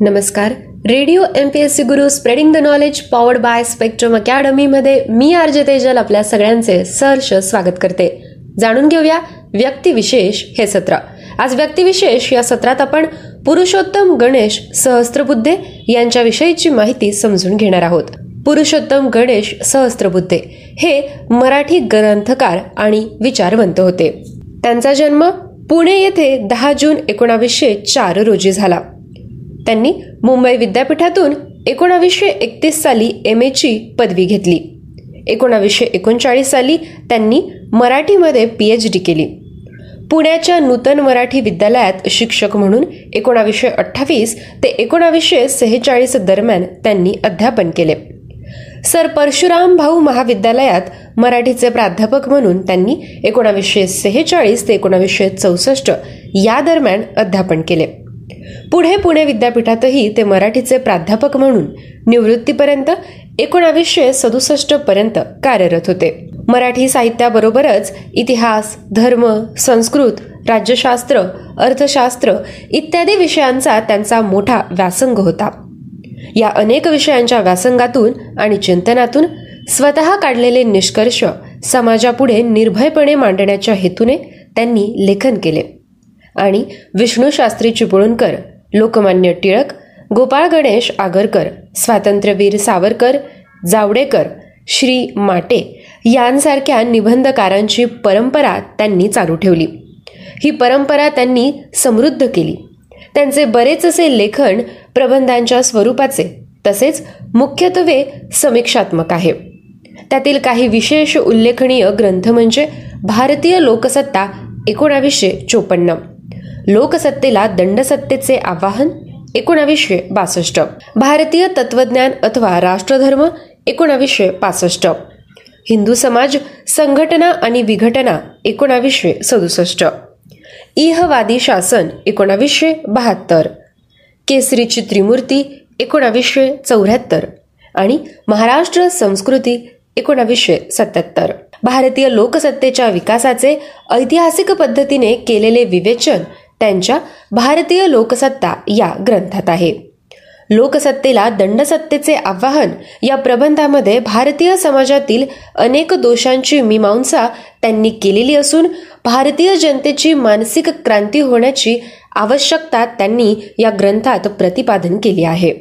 नमस्कार. Radio M P S C Guru spreading the knowledge powered by spectrum अकॅडमीमध्ये मी RJ Tejal आपल्या सगळ्यांचे सहर्ष स्वागत करते. जाणून घेऊया व्यक्तिविशेष हे सत्र. आज व्यक्तिविशेष या सत्रात आपण पुरुषोत्तम गणेश सहस्त्रबुद्धे यांच्याविषयीची माहिती समजून घेणार आहोत. पुरुषोत्तम गणेश सहस्त्रबुद्धे हे मराठी ग्रंथकार आणि विचारवंत होते. त्यांचा जन्म पुणे येथे दहा जून एकोणावीसशे चार रोजी झाला. त्यांनी मुंबई विद्यापीठातून एकोणावीसशे एकतीस साली एम एची पदवी घेतली. एकोणावीसशे एकोणचाळीस साली त्यांनी मराठीमध्ये पी एच डी केली. पुण्याच्या नूतन मराठी विद्यालयात शिक्षक म्हणून एकोणावीसशे अठ्ठावीस ते एकोणावीसशे सेहेचाळीस दरम्यान त्यांनी अध्यापन केले. सर परशुराम भाऊ महाविद्यालयात मराठीचे प्राध्यापक म्हणून त्यांनी एकोणावीसशे सेहेचाळीस ते एकोणावीसशे चौसष्ट या दरम्यान अध्यापन केले. पुढे पुणे विद्यापीठातही ते मराठीचे प्राध्यापक म्हणून निवृत्तीपर्यंत एकोणावीसशे सदुसष्ट पर्यंत कार्यरत होते. मराठी साहित्याबरोबरच इतिहास धर्म संस्कृत राज्यशास्त्र अर्थशास्त्र इत्यादी विषयांचा त्यांचा मोठा व्यासंग होता. या अनेक विषयांच्या व्यासंगातून आणि चिंतनातून स्वतः काढलेले निष्कर्ष समाजापुढे निर्भयपणे मांडण्याच्या हेतूने त्यांनी लेखन केले. आणि विष्णू शास्त्री चिपळूणकर लोकमान्य टिळक गोपाळ गणेश आगरकर स्वातंत्र्यवीर सावरकर जावडेकर श्री माटे यांसारख्या निबंधकारांची परंपरा त्यांनी चालू ठेवली. ही परंपरा त्यांनी समृद्ध केली. त्यांचे बरेच असे लेखन प्रबंधांच्या स्वरूपाचे तसेच मुख्यत्वे समीक्षात्मक आहे. त्यातील काही विशेष उल्लेखनीय ग्रंथ म्हणजे भारतीय लोकसत्ता एकोणावीसशे चोपन्न. लोकसत्तेला दंडसत्तेचे आवाहन? एकोणावीसशे बासष्ट. भारतीय तत्वज्ञान अथवा राष्ट्रधर्म? एकोणावीसशे पासष्ट. हिंदू समाज? संघटना आणि विघटना? एकोणावीसशे सदुसष्ट. इहवादी शासन? एकोणावीसशे बहात्तर. केसरीची त्रिमूर्ती? एकोणावीसशे चौऱ्याहत्तर. आणि महाराष्ट्र संस्कृती? एकोणावीसशे सत्याहत्तर. भारतीय लोकसत्तेच्या विकासाचे ऐतिहासिक पद्धतीने केलेले विवेचन त्यांच्या भारतीय लोकसत्ता या ग्रंथात आहे. लोकसत्तेला दंडसत्तेचे आवाहन या प्रबंधामध्ये भारतीय समाजातील अनेक दोषांची मीमांसा त्यांनी केलेली असून भारतीय जनतेची मानसिक क्रांती होण्याची आवश्यकता त्यांनी या ग्रंथात प्रतिपादन केली आहे.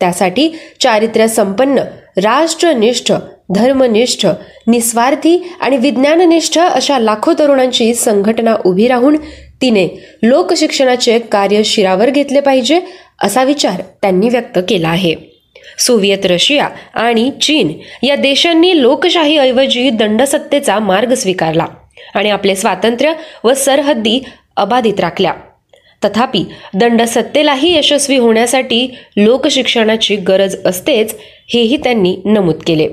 त्यासाठी चारित्र्य संपन्न राष्ट्रनिष्ठ धर्मनिष्ठ निस्वार्थी आणि विज्ञाननिष्ठ अशा लाखो तरुणांची संघटना उभी राहून तिने लोकशिक्षणाचे कार्य शिरावर घेतले पाहिजे असा विचार त्यांनी व्यक्त केला आहे. सोव्हिएत रशिया आणि चीन या देशांनी लोकशाहीऐवजी दंडसत्तेचा मार्ग स्वीकारला आणि आपले स्वातंत्र्य व सरहद्दी अबाधित राखल्या. तथापि दंडसत्तेलाही यशस्वी होण्यासाठी लोकशिक्षणाची गरज असतेच हेही त्यांनी नमूद केले.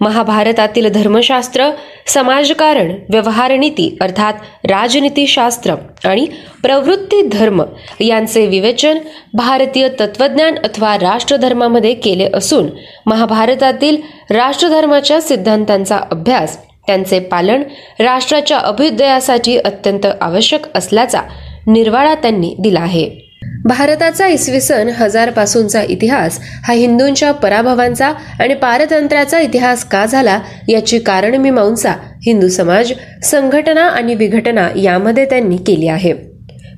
महाभारतातील धर्मशास्त्र समाजकारण व्यवहारनीती अर्थात राजनीतीशास्त्र आणि प्रवृत्ती धर्म यांचे विवेचन भारतीय तत्वज्ञान अथवा राष्ट्रधर्मामध्ये केले असून महाभारतातील राष्ट्रधर्माच्या सिद्धांतांचा अभ्यास त्यांचे पालन राष्ट्राच्या अभ्युदयासाठी अत्यंत आवश्यक असल्याचा निर्वाळा त्यांनी दिला आहे. भारताचा इसवी सन हजार पासूनचा इतिहास हा हिंदूंच्या पराभवांचा आणि पारतंत्र्याचा इतिहास का झाला याची कारण मीमांसा हिंदू समाज संघटना आणि विघटना यामध्ये त्यांनी केली आहे.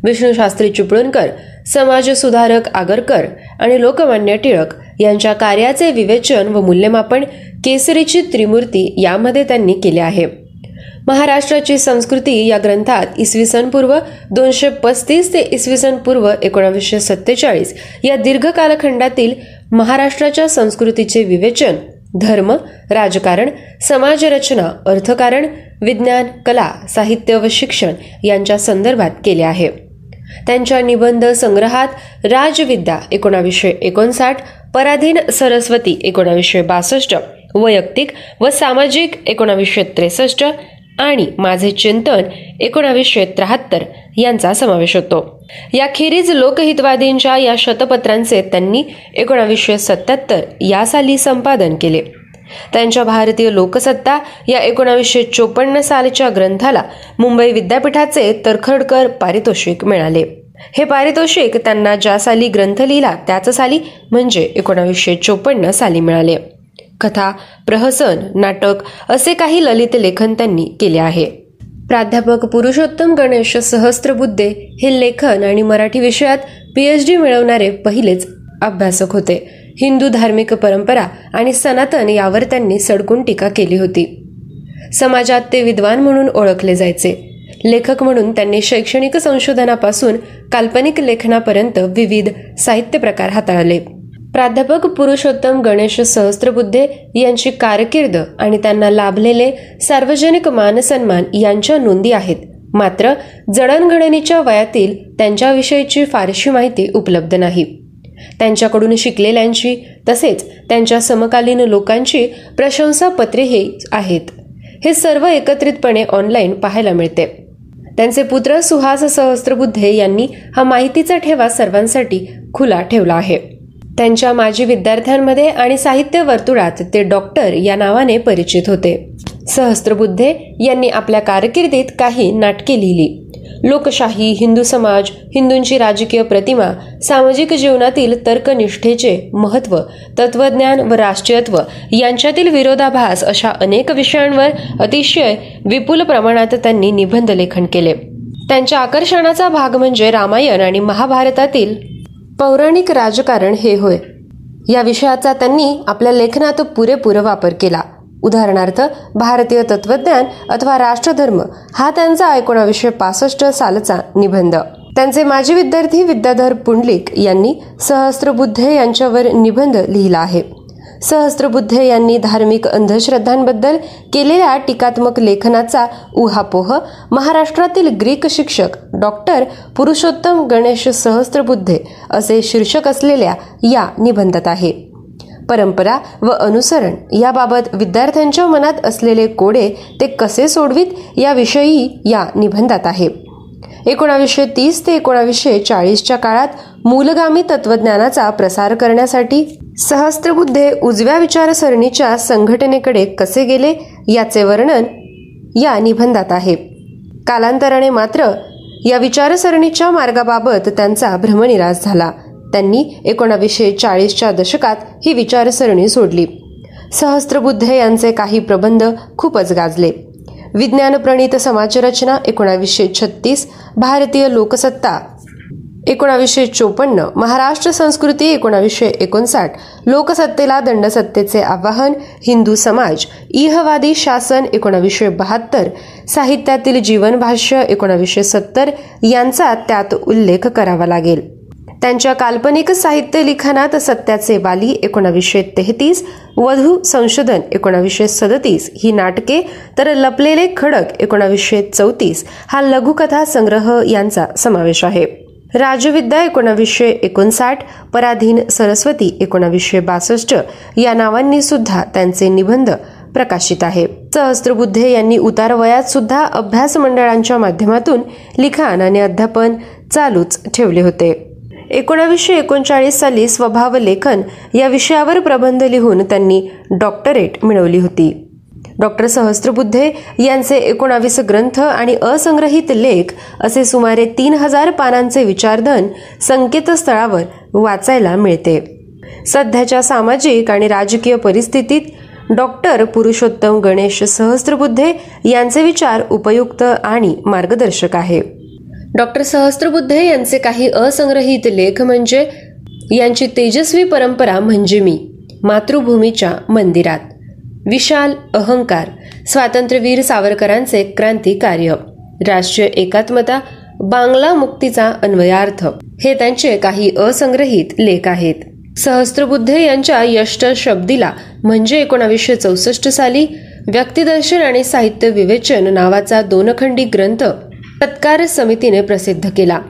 विष्णू शास्त्री चिपळूणकर समाज सुधारक आगरकर आणि लोकमान्य टिळक यांच्या कार्याचे विवेचन व मूल्यमापन केसरीची त्रिमूर्ती यामध्ये त्यांनी केले आहे. महाराष्ट्राची संस्कृती या ग्रंथात इसवी सन पूर्व दोनशे पस्तीस ते इसवी सन पूर्व एकोणावीसशे सत्तेचाळीस या दीर्घ कालखंडातील महाराष्ट्राच्या संस्कृतीचे विवेचन धर्म राजकारण समाजरचना अर्थकारण विज्ञान कला साहित्य व शिक्षण यांच्या संदर्भात केले आहे. त्यांच्या निबंध संग्रहात राजविद्या एकोणावीसशे एकोणसाठ पराधीन सरस्वती एकोणावीसशे बासष्ट वैयक्तिक व सामाजिक एकोणावीसशे त्रेसष्ट आणि माझे चिंतन एकोणावीसशे त्र्याहत्तर यांचा समावेश होतो. याखेरीज लोकहितवादींच्या या शतपत्रांचे त्यांनी एकोणावीसशे सत्याहत्तर या साली संपादन केले. त्यांच्या भारतीय लोकसत्ता या एकोणावीसशे चोपन्न सालच्या ग्रंथाला मुंबई विद्यापीठाचे तरखडकर पारितोषिक मिळाले. हे पारितोषिक त्यांना ज्या साली ग्रंथ लिहिला त्याच साली म्हणजे एकोणावीसशे चोपन्न साली मिळाले. कथा प्रहसन नाटक असे काही ललित लेखन त्यांनी केले आहे. प्राध्यापक पुरुषोत्तम गणेश सहस्त्रबुद्धे हे लेखन आणि मराठी विषयात पीएच डी मिळवणारे पहिलेच अभ्यासक होते. हिंदू धार्मिक परंपरा आणि सनातन यावर त्यांनी सडकून टीका केली होती. समाजात ते विद्वान म्हणून ओळखले जायचे. लेखक म्हणून त्यांनी शैक्षणिक संशोधनापासून काल्पनिक लेखनापर्यंत विविध साहित्य प्रकार हाताळले. प्राध्यापक पुरुषोत्तम गणेश सहस्त्रबुद्धे यांची कारकीर्द आणि त्यांना लाभलेले सार्वजनिक मानसन्मान यांच्या नोंदी आहेत. मात्र जडणघडणीच्या वयातील त्यांच्याविषयीची फारशी माहिती उपलब्ध नाही. त्यांच्याकडून शिकलेल्यांची तसेच त्यांच्या समकालीन लोकांची प्रशंसापत्रेही आहेत. हे सर्व एकत्रितपणे ऑनलाईन पाहायला मिळते. त्यांचे पुत्र सुहास सहस्त्रबुद्धे यांनी हा माहितीचा ठेवा सर्वांसाठी खुला ठेवला आहे. त्यांच्या माजी विद्यार्थ्यांमध्ये आणि साहित्य वर्तुळात ते डॉक्टर या नावाने परिचित होते. सहस्त्रबुद्धे यांनी आपल्या कारकिर्दीत काही नाटके लिहिली. लोकशाही हिंदू समाज हिंदूंची राजकीय प्रतिमा सामाजिक जीवनातील तर्कनिष्ठेचे महत्त्व तत्वज्ञान व राष्ट्रीयत्व यांच्यातील विरोधाभास अशा अनेक विषयांवर अतिशय विपुल प्रमाणात त्यांनी निबंध लेखन केले. त्यांच्या आकर्षणाचा भाग म्हणजे रामायण आणि महाभारतातील पौराणिक राजकारण हे होय. या विषयाचा त्यांनी आपल्या लेखनात पुरेपूर वापर केला. उदाहरणार्थ भारतीय तत्वज्ञान अथवा राष्ट्रधर्म हा त्यांचा एकोणावीसशे पासष्ट सालचा निबंध. त्यांचे माजी विद्यार्थी विद्याधर पुंडलिक यांनी सहस्त्रबुद्धे यांच्यावर निबंध लिहिला आहे. सहस्त्रबुद्धे यांनी धार्मिक अंधश्रद्धांबद्दल केलेल्या टीकात्मक लेखनाचा उहापोह महाराष्ट्रातील ग्रीक शिक्षक डॉक्टर पुरुषोत्तम गणेश सहस्त्रबुद्धे असे शीर्षक असलेल्या या निबंधात आहे. परंपरा व अनुसरण याबाबत विद्यार्थ्यांच्या मनात असलेले कोडे ते कसे सोडवीत याविषयी या निबंधात आहे. एकोणावीसशे तीस ते एकोणावीसशे चाळीसच्या काळात मूलगामी तत्वज्ञानाचा प्रसार करण्यासाठी सहस्त्रबुद्धे उजव्या विचारसरणीच्या संघटनेकडे कसे गेले याचे वर्णन या निबंधात आहे. कालांतराने मात्र या विचारसरणीच्या मार्गाबाबत त्यांचा भ्रमनिराश झाला. त्यांनी एकोणावीसशे चाळीसच्या दशकात ही विचारसरणी सोडली. सहस्त्रबुद्धे यांचे काही प्रबंध खूपच गाजले. विज्ञानप्रणीत समाजरचना एकोणावीसशे छत्तीस भारतीय लोकसत्ता एकोणावीसशे चोपन्न महाराष्ट्र संस्कृती एकोणावीसशे एकोणसाठ लोकसत्तेला दंडसत्तेचे आवाहन हिंदू समाज इहवादी शासन एकोणावीसशे बहात्तर साहित्यातील जीवनभाष्य एकोणावीसशे सत्तर यांचा त्यात उल्लेख करावा लागेल. त्यांच्या काल्पनिक साहित्य लिखाणात सत्याचे बाली एकोणावीसशे तेहतीस वधू संशोधन एकोणावीसशे सदतीस ही नाटके तर लपलेले खडक एकोणावीसशे चौतीस हा लघुकथा संग्रह यांचा समावेश आहे. राजविद्या एकोणावीसशे एकोणसाठ पराधीन सरस्वती एकोणावीसशे बासष्ट या नावांनी सुद्धा त्यांचे निबंध प्रकाशित आहे. सहस्त्रबुद्धे यांनी उतार वयात सुद्धा अभ्यास मंडळांच्या माध्यमातून लिखाण आणि अध्यापन चालूच ठेवले होते. एकोणावीसशे एकोणचाळीस साली स्वभाव लेखन या विषयावर प्रबंध लिहून त्यांनी डॉक्टरेट मिळवली होती. डॉक्टर सहस्त्रबुद्धे यांचे एकोणावीस ग्रंथ आणि असंग्रहित लेख असे सुमारे तीन हजार पानांचे विचारधन संकेतस्थळावर वाचायला मिळते. सध्याच्या सामाजिक आणि राजकीय परिस्थितीत डॉक्टर पुरुषोत्तम गणेश सहस्त्रबुद्धे यांचे विचार उपयुक्त आणि मार्गदर्शक आहे. डॉक्टर सहस्त्रबुद्धे यांचे काही असंग्रहित लेख म्हणजे यांची तेजस्वी परंपरा म्हणजे मी मातृभूमीच्या मंदिरात. विशाल अहंकार स्वातंत्र्यवीर सावरकरांचे क्रांती कार्य राष्ट्रीय एकात्मता बांगला मुक्तीचा अन्वयार्थ. हे त्यांचे काही असंग्रहित लेख आहेत. सहस्त्रबुद्धे यांच्या यष्ट शब्दीला म्हणजे एकोणावीसशे चौसष्ट साली व्यक्तिदर्शन आणि साहित्य विवेचन नावाचा दोनखंडी ग्रंथ सत्कार समितीने प्रसिद्ध केला.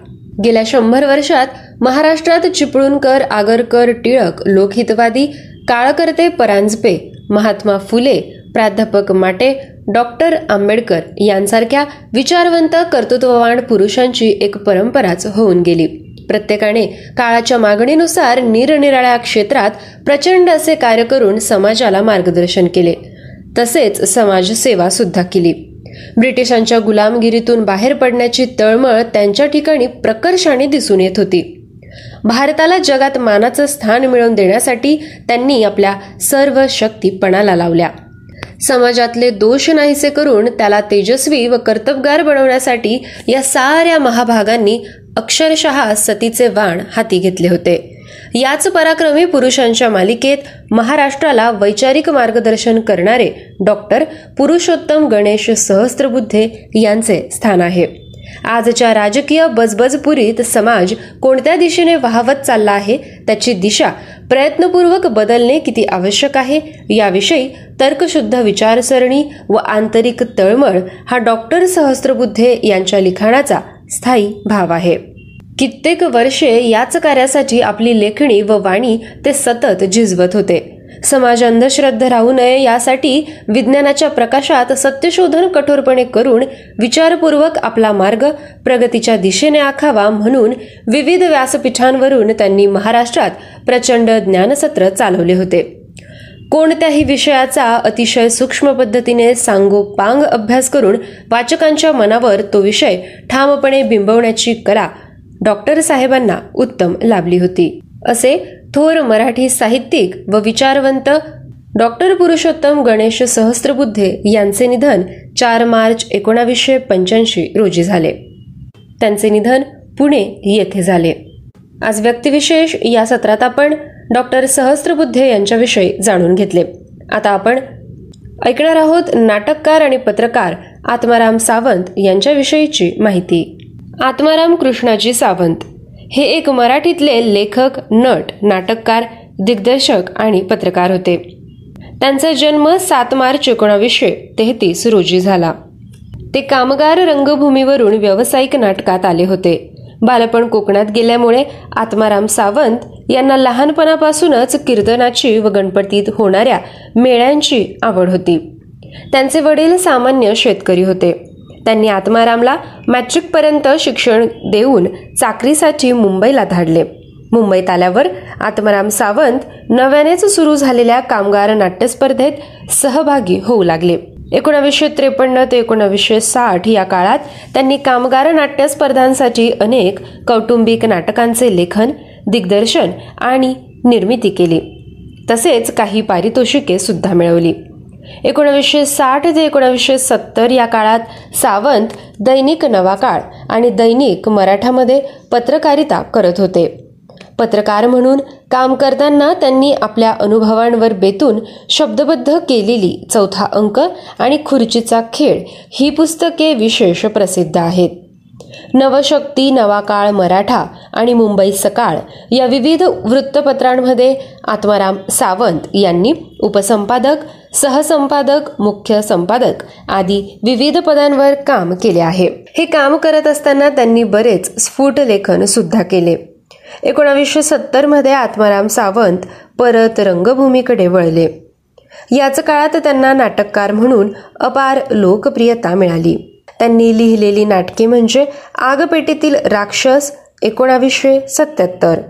गेल्या शंभर वर्षात महाराष्ट्रात चिपळूणकर आगरकर टिळक लोकहितवादी काळकर्ते परांजपे महात्मा फुले प्राध्यापक माटे डॉक्टर आंबेडकर यांसारख्या विचारवंत कर्तृत्ववान पुरुषांची एक परंपराच होऊन गेली. प्रत्येकाने काळाच्या मागणीनुसार निरनिराळ्या क्षेत्रात प्रचंड असे कार्य करून समाजाला मार्गदर्शन केले. तसेच समाजसेवा सुद्धा केली. ब्रिटिशांच्या गुलामगिरीतून बाहेर पडण्याची तळमळ त्यांच्या ठिकाणी प्रकर्षाने दिसून येत होती. भारताला जगात मानाचं स्थान मिळवून देण्यासाठी त्यांनी आपल्या सर्व शक्तीपणाला लावल्या. समाजातले दोष नाहीसे करून त्याला तेजस्वी व कर्तबगार बनवण्यासाठी या साऱ्या महाभागांनी अक्षरशः सतीचे वाण हाती घेतले होते. याच पराक्रमी पुरुषांच्या मालिकेत महाराष्ट्राला वैचारिक मार्गदर्शन करणारे डॉक्टर पुरुषोत्तम गणेश सहस्त्रबुद्धे यांचे स्थान आहे. आजच्या राजकीय बजबजपुरीत समाज कोणत्या दिशेने वाहवत चालला आहे त्याची दिशा प्रयत्नपूर्वक बदलणे किती आवश्यक आहे याविषयी तर्कशुद्ध विचारसरणी व आंतरिक तळमळ हा डॉक्टर सहस्त्रबुद्धे यांच्या लिखाणाचा स्थायी भाव आहे. कित्येक वर्षे याच कार्यासाठी आपली लेखणी व वाणी ते सतत झिजवत होते. समाज अंधश्रद्ध राहू नये यासाठी विज्ञानाच्या प्रकाशात सत्यशोधन कठोरपणे करून विचारपूर्वक आपला मार्ग प्रगतीच्या दिशेने आखावा म्हणून विविध व्यासपीठांवरून त्यांनी महाराष्ट्रात प्रचंड ज्ञानसत्र चालवले होते. कोणत्याही विषयाचा अतिशय सूक्ष्म पद्धतीने सांगोपांग अभ्यास करून वाचकांच्या मनावर तो विषय ठामपणे बिंबवण्याची कला डॉक्टर साहेबांना उत्तम लाभली होती. असे थोर मराठी साहित्यिक व विचारवंत डॉक्टर पुरुषोत्तम गणेश सहस्त्रबुद्धे यांचे निधन चार मार्च एकोणावीसशे पंच्याऐंशी रोजी झाले. त्यांचे निधन पुणे येथे झाले. आज व्यक्तिविशेष या सत्रात आपण डॉक्टर सहस्त्रबुद्धे यांच्याविषयी जाणून घेतले. आता आपण ऐकणार आहोत नाटककार आणि पत्रकार आत्माराम सावंत यांच्याविषयीची माहिती. आत्माराम कृष्णाजी सावंत. हे एक मराठीतले लेखक नट नाटककार दिग्दर्शक आणि पत्रकार होते. त्यांचा जन्म सात मार्च एकोणावीसशे तेहतीस रोजी झाला. ते कामगार रंगभूमीवरून व्यावसायिक नाटकात आले होते. बालपण कोकणात गेल्यामुळे आत्माराम सावंत यांना लहानपणापासूनच कीर्तनाची व गणपतीत होणाऱ्या मेळ्यांची आवड होती. त्यांचे वडील सामान्य शेतकरी होते. त्यांनी आत्मारामला मॅट्रिकपर्यंत शिक्षण देऊन चाकरीसाठी मुंबईला धाडले. मुंबईत आल्यावर आत्माराम सावंत नव्यानेच सुरू झालेल्या कामगार नाट्यस्पर्धेत सहभागी होऊ लागले. एकोणावीसशे त्रेपन्न ते एकोणावीसशे साठ या काळात त्यांनी कामगार नाट्य स्पर्धांसाठी अनेक कौटुंबिक नाटकांचे लेखन दिग्दर्शन आणि निर्मिती केली. तसेच काही पारितोषिके सुद्धा मिळवली. एकोणावीसशे साठ ते एकोणावीसशे सत्तर या काळात सावंत दैनिक नवाकाळ आणि दैनिक मराठामध्ये पत्रकारिता करत होते. पत्रकार म्हणून काम करताना त्यांनी आपल्या अनुभवांवर बेतून शब्दबद्ध केलेली चौथा अंक आणि खुर्चीचा खेळ ही पुस्तके विशेष प्रसिद्ध आहेत. नवशक्ती नवाकाळ मराठा आणि मुंबई सकाळ या विविध वृत्तपत्रांमध्ये आत्माराम सावंत यांनी उपसंपादक सहसंपादक मुख्य संपादक आदी विविध पदांवर काम केले आहे. हे काम करत असताना त्यांनी बरेच स्फुट लेखन सुद्धा केले. एकोणावीसशे सत्तरमध्ये आत्माराम सावंत परत रंगभूमीकडे वळले. याच काळात त्यांना नाटककार म्हणून अपार लोकप्रियता मिळाली. त्यांनी लिहिलेली नाटके म्हणजे आगपेटीतील राक्षस एकोणावीसशे सत्याहत्तर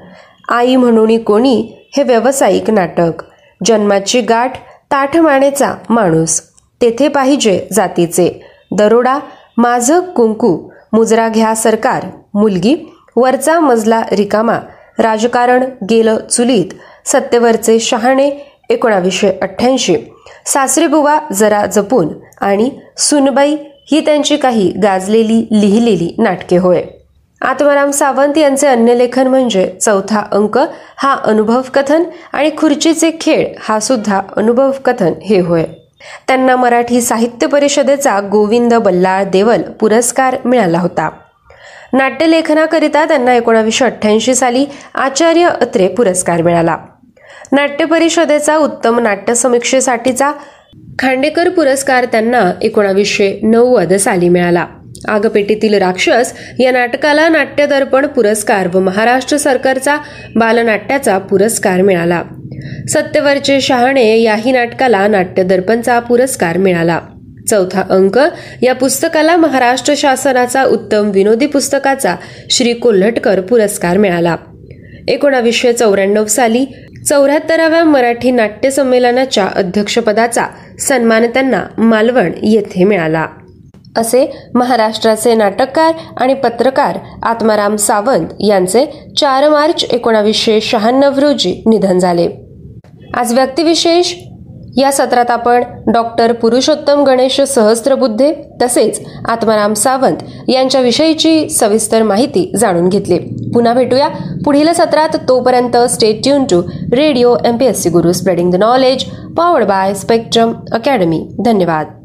आई म्हणून कोणी हे व्यावसायिक नाटक जन्माची गाठ ताठमानेचा माणूस. तेथे पाहिजे जातीचे. दरोडा माझं कुंकू मुजरा घ्या सरकार. मुलगी वरचा मजला रिकामा. राजकारण गेलं चुलीत. सत्तेवरचे शहाणे एकोणावीसशे अठ्ठ्याऐंशी. सासरेबुवा जरा जपून आणि सुनबाई ही त्यांची काही गाजलेली लिहिलेली नाटके होय. आत्माराम सावंत यांचे अन्य लेखन म्हणजे चौथा अंक हा अनुभव कथन आणि खुर्चीचे खेळ हा सुद्धा अनुभव कथन हे होय. त्यांना मराठी साहित्य परिषदेचा गोविंद बल्लाळ देवल पुरस्कार मिळाला होता. नाट्यलेखनाकरिता त्यांना एकोणावीसशे अठ्ठ्याऐंशी साली आचार्य अत्रे पुरस्कार मिळाला. नाट्य परिषदेचा उत्तम नाट्य समीक्षेसाठीचा खांडेकर पुरस्कार त्यांना एकोणावीसशे नव्वद साली मिळाला. आगपेटीतील राक्षस या नाटकाला नाट्यदर्पण पुरस्कार व महाराष्ट्र सरकारचा बालनाट्याचा पुरस्कार मिळाला. सत्यवरचे शहाणे याही नाटकाला नाट्यदर्पणचा पुरस्कार मिळाला. चौथा अंक या पुस्तकाला महाराष्ट्र शासनाचा उत्तम विनोदी पुस्तकाचा श्री कोल्हटकर पुरस्कार मिळाला. एकोणावीसशे चौऱ्याण्णव साली चौऱ्याहत्तराव्या मराठी नाट्य संमेलनाच्या अध्यक्षपदाचा सन्मान त्यांना मालवण येथे मिळाला. असे महाराष्ट्राचे नाटककार आणि पत्रकार आत्माराम सावंत यांचे चार मार्च एकोणावीसशे शहाण्णव रोजी निधन झाले. आज व्यक्तिविशेष या सत्रात आपण डॉक्टर पुरुषोत्तम गणेश सहस्त्रबुद्धे तसेच आत्माराम सावंत यांच्याविषयीची सविस्तर माहिती जाणून घेतली. पुन्हा भेटूया. पुढील सत्रात तोपर्यंत stay tuned to radio M P S C Guru spreading the knowledge powered by Spectrum Academy धन्यवाद.